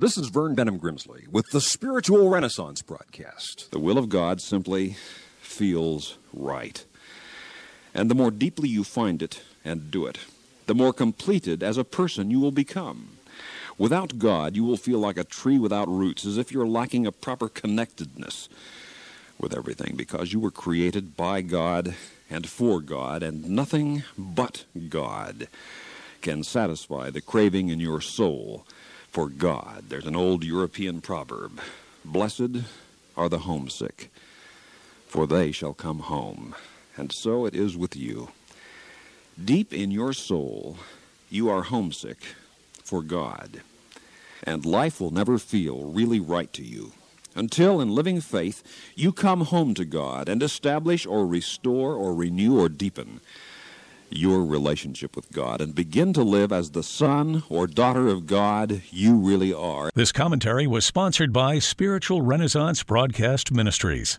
This is Vern Benham Grimsley with the Spiritual Renaissance broadcast. The will of God simply feels right. And the more deeply you find it and do it, the more completed as a person you will become. Without God, you will feel like a tree without roots, as if you're lacking a proper connectedness with everything, because you were created by God and for God, and nothing but God can satisfy the craving in your soul for God. There's an old European proverb Blessed are the homesick, for they shall come home. And so it is with you. Deep in your soul, you are homesick for God. And life will never feel really right to you until, in living faith, you come home to God and establish or restore or renew or deepen your relationship with God and begin to live as the son or daughter of God you really are. This commentary was sponsored by Spiritual Renaissance Broadcast Ministries.